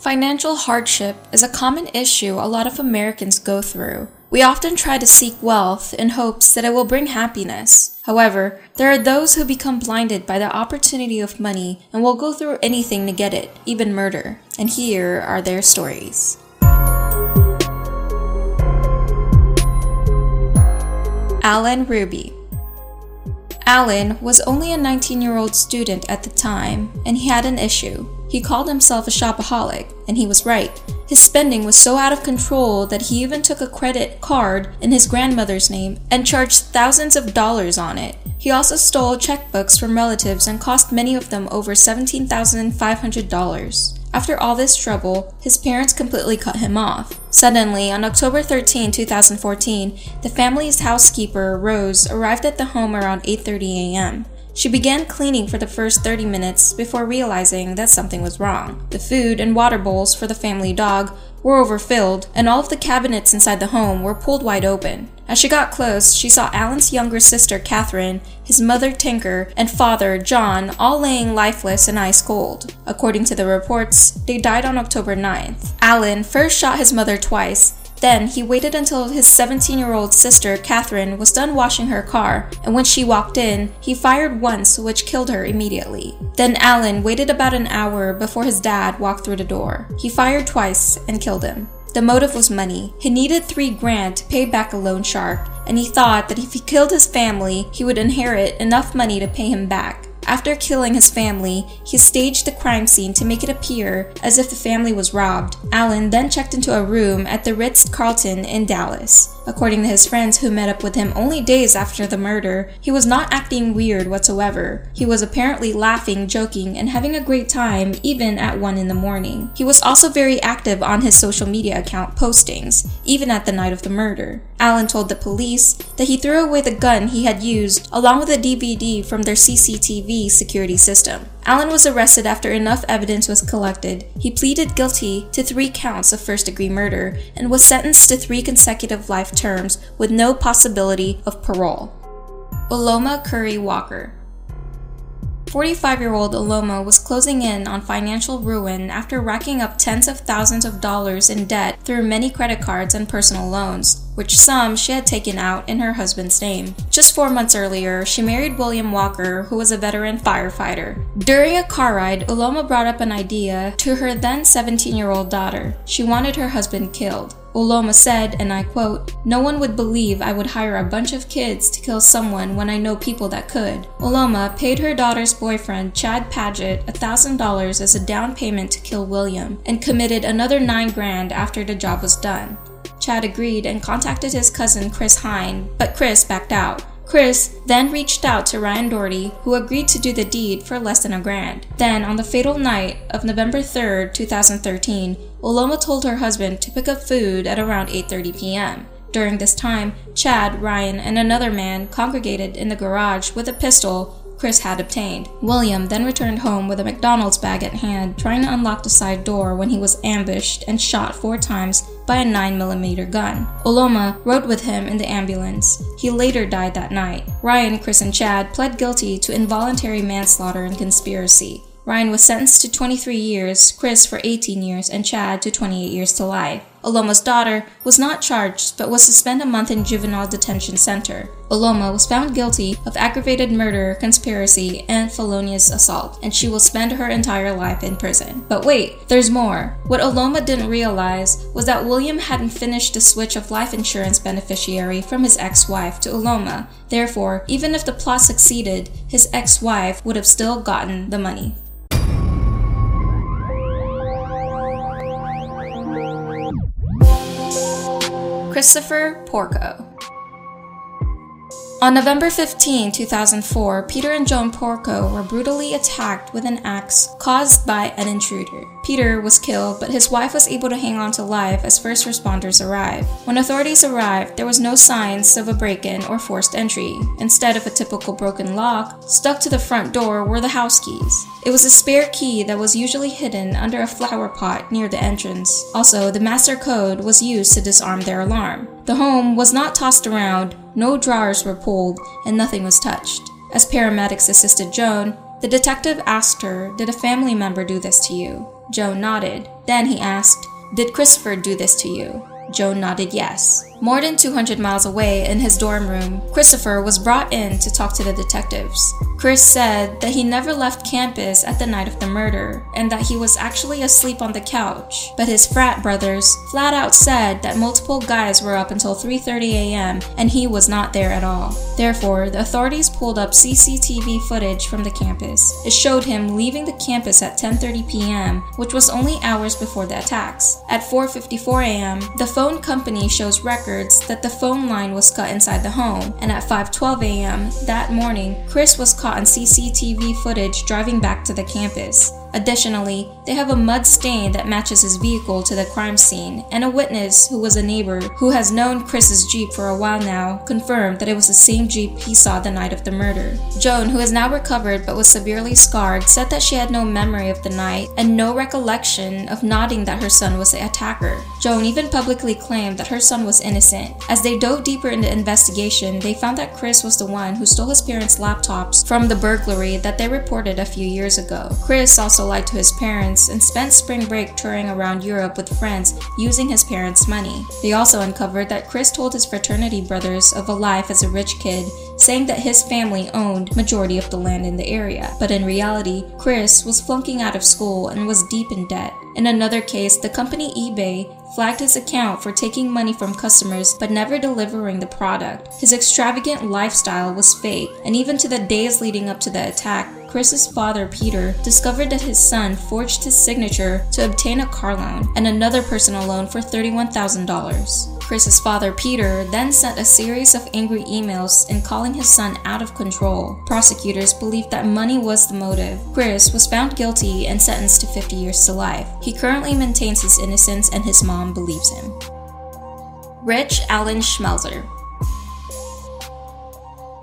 Financial hardship is a common issue a lot of Americans go through. We often try to seek wealth in hopes that it will bring happiness. However, there are those who become blinded by the opportunity of money and will go through anything to get it, even murder. And here are their stories. Alan Ruby Alan was only a 19 year old student at the time, and he had an issue. He called himself a shopaholic, and he was right. His spending was so out of control that he even took a credit card in his grandmother's name and charged thousands of dollars on it. He also stole checkbooks from relatives and cost many of them over $17,500. After all this trouble, his parents completely cut him off. Suddenly, on October 13, 2014, the family's housekeeper, Rose, arrived at the home around 8:30 a.m. She began cleaning for the first 30 minutes before realizing that something was wrong. The food and water bowls for the family dog were overfilled, and all of the cabinets inside the home were pulled wide open. As she got close, she saw Alan's younger sister, Catherine, his mother, Tinker, and father, John, all laying lifeless and ice cold. According to the reports, they died on October 9th. Alan first shot his mother twice, then he waited until his 17 year old sister, Catherine, was done washing her car, and when she walked in, he fired once, which killed her immediately. Then Alan waited about an hour before his dad walked through the door. He fired twice and killed him. The motive was money. He needed three grand to pay back a loan shark, and he thought that if he killed his family, he would inherit enough money to pay him back. After killing his family, he staged the crime scene to make it appear as if the family was robbed. Alan then checked into a room at the Ritz Carlton in Dallas. According to his friends who met up with him only days after the murder, he was not acting weird whatsoever. He was apparently laughing, joking, and having a great time even at 1 in the morning. He was also very active on his social media account postings, even at the night of the murder. Alan told the police that he threw away the gun he had used along with a DVD from their CCTV security system. Alan was arrested after enough evidence was collected. He pleaded guilty to three counts of first degree murder and was sentenced to three consecutive life terms with no possibility of parole. Uloma Curry Walker 45 year old Uloma was closing in on financial ruin after racking up tens of thousands of dollars in debt through many credit cards and personal loans, which some she had taken out in her husband's name. Just four months earlier, she married William Walker, who was a veteran firefighter. During a car ride, Uloma brought up an idea to her then 17 year old daughter. She wanted her husband killed. Uloma said, and I quote, No one would believe I would hire a bunch of kids to kill someone when I know people that could. Uloma paid her daughter's boyfriend, Chad Paget, $1,000 as a down payment to kill William, and committed another 9 grand after the job was done. Chad agreed and contacted his cousin Chris Hine, but Chris backed out. Chris then reached out to Ryan Doherty, who agreed to do the deed for less than a grand. Then, on the fatal night of November 3, 2013, Uloma told her husband to pick up food at around 8:30 p.m. During this time, Chad, Ryan, and another man congregated in the garage with a pistol Chris had obtained. William then returned home with a McDonald's bag at hand, trying to unlock the side door when he was ambushed and shot four times by a 9mm gun. Uloma rode with him in the ambulance. He later died that night. Ryan, Chris, and Chad pled guilty to involuntary manslaughter and conspiracy. Ryan was sentenced to 23 years, Chris for 18 years, and Chad to 28 years to life. Uloma's daughter was not charged but was to spend a month in juvenile detention center. Uloma was found guilty of aggravated murder, conspiracy, and felonious assault, and she will spend her entire life in prison. But wait, there's more. What Uloma didn't realize was that William hadn't finished the switch of life insurance beneficiary from his ex-wife to Uloma. Therefore, even if the plot succeeded, his ex-wife would have still gotten the money. Christopher Porco. On November 15, 2004, Peter and Joan Porco were brutally attacked with an axe caused by an intruder. Peter was killed, but his wife was able to hang on to life as first responders arrived. When authorities arrived, there was no signs of a break in or forced entry. Instead of a typical broken lock, stuck to the front door were the house keys. It was a spare key that was usually hidden under a flower pot near the entrance. Also, the master code was used to disarm their alarm. The home was not tossed around, no drawers were pulled, and nothing was touched. As paramedics assisted Joan, The detective asked her, Did a family member do this to you? Joan nodded. Then he asked, Did Christopher do this to you? Joan nodded yes. More than 200 miles away in his dorm room, Christopher was brought in to talk to the detectives. Chris said that he never left campus at the night of the murder and that he was actually asleep on the couch. But his frat brothers flat out said that multiple guys were up until 3:30 a.m. and he was not there at all. Therefore, the authorities pulled up CCTV footage from the campus. It showed him leaving the campus at 10:30 p.m., which was only hours before the attacks. At 4:54 a.m., the phone company shows records that the phone line was cut inside the home, and at 5:12 a.m. that morning, Chris was caught on CCTV footage driving back to the campus. Additionally, they have a mud stain that matches his vehicle to the crime scene, and a witness who was a neighbor who has known Chris's Jeep for a while now confirmed that it was the same Jeep he saw the night of the murder. Joan, who is now recovered but was severely scarred, said that she had no memory of the night and no recollection of nodding that her son was the attacker. Joan even publicly claimed that her son was innocent. As they dove deeper into the investigation, they found that Chris was the one who stole his parents' laptops from the burglary that they reported a few years ago. Chris also also lied to his parents and spent spring break touring around Europe with friends using his parents' money. They also uncovered that Chris told his fraternity brothers of a life as a rich kid, saying that his family owned majority of the land in the area. But in reality, Chris was flunking out of school and was deep in debt. In another case, the company eBay flagged his account for taking money from customers but never delivering the product. His extravagant lifestyle was fake, and even to the days leading up to the attack, Chris's father, Peter, discovered that his son forged his signature to obtain a car loan and another personal loan for $31,000. Chris's father, Peter, then sent a series of angry emails and calling his son out of control. Prosecutors believed that money was the motive. Chris was found guilty and sentenced to 50 years to life. He currently maintains his innocence and his mom believes him. Rich Allen Schmelzer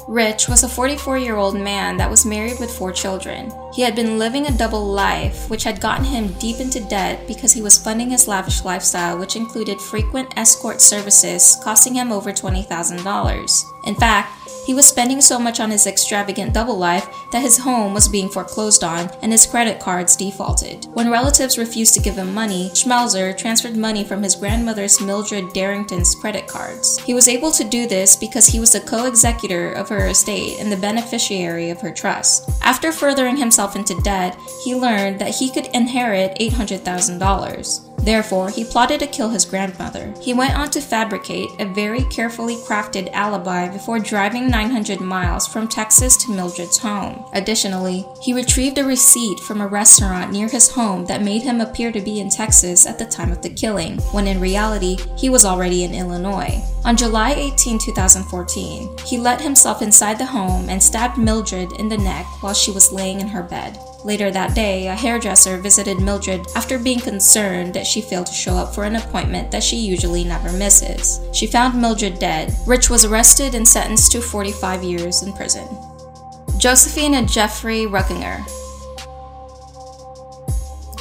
Rich was a 44 year old man that was married with four children. He had been living a double life, which had gotten him deep into debt because he was funding his lavish lifestyle, which included frequent escort services costing him over $20,000. In fact, he was spending so much on his extravagant double life that his home was being foreclosed on and his credit cards defaulted. When relatives refused to give him money, Schmelzer transferred money from his grandmother's Mildred Darrington's credit cards. He was able to do this because he was the co-executor of her estate and the beneficiary of her trust. After furthering himself into debt, he learned that he could inherit $800,000. Therefore, he plotted to kill his grandmother. He went on to fabricate a very carefully crafted alibi before driving 900 miles from Texas to Mildred's home. Additionally, he retrieved a receipt from a restaurant near his home that made him appear to be in Texas at the time of the killing, when in reality, he was already in Illinois. On July 18, 2014, he let himself inside the home and stabbed Mildred in the neck while she was laying in her bed. Later that day, a hairdresser visited Mildred after being concerned that she failed to show up for an appointment that she usually never misses. She found Mildred dead. Rich was arrested and sentenced to 45 years in prison. Josephine and Jeffrey Ruckinger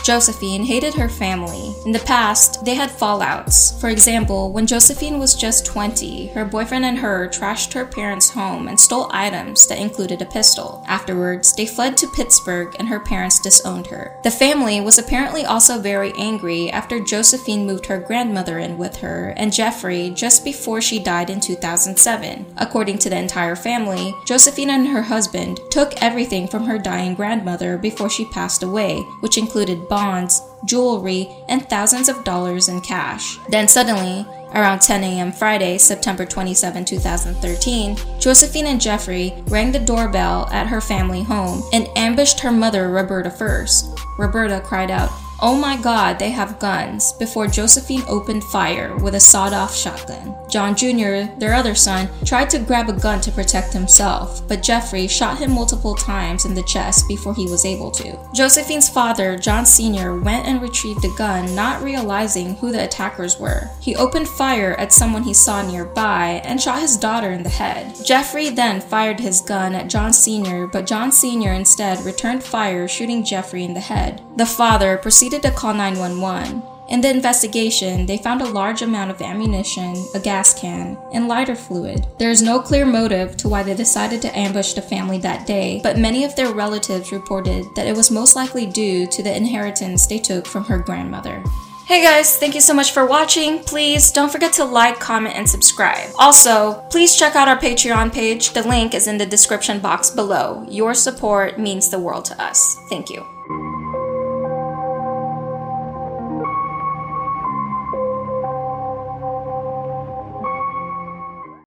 Josephine hated her family. In the past, they had fallouts. For example, when Josephine was just 20, her boyfriend and her trashed her parents' home and stole items that included a pistol. Afterwards, they fled to Pittsburgh and her parents disowned her. The family was apparently also very angry after Josephine moved her grandmother in with her and Jeffrey just before she died in 2007. According to the entire family, Josephine and her husband took everything from her dying grandmother before she passed away, which included bonds, jewelry, and thousands of dollars in cash. Then suddenly, Around 10 a.m. Friday, September 27, 2013, Josephine and Jeffrey rang the doorbell at her family home and ambushed her mother, Roberta, first. Roberta cried out, Oh my god, they have guns, before Josephine opened fire with a sawed off shotgun. John Jr., their other son, tried to grab a gun to protect himself, but Jeffrey shot him multiple times in the chest before he was able to. Josephine's father, John Sr., went and retrieved a gun, not realizing who the attackers were. He opened fire at someone he saw nearby and shot his daughter in the head. Jeffrey then fired his gun at John Sr., but John Sr. instead returned fire, shooting Jeffrey in the head. The father proceeded proceeded to call 911. In the investigation, they found a large amount of ammunition, a gas can, and lighter fluid. There is no clear motive to why they decided to ambush the family that day, but many of their relatives reported that it was most likely due to the inheritance they took from her grandmother. Hey guys, thank you so much for watching. Please don't forget to like, comment, and subscribe. Also, please check out our Patreon page. The link is in the description box below. Your support means the world to us. Thank you.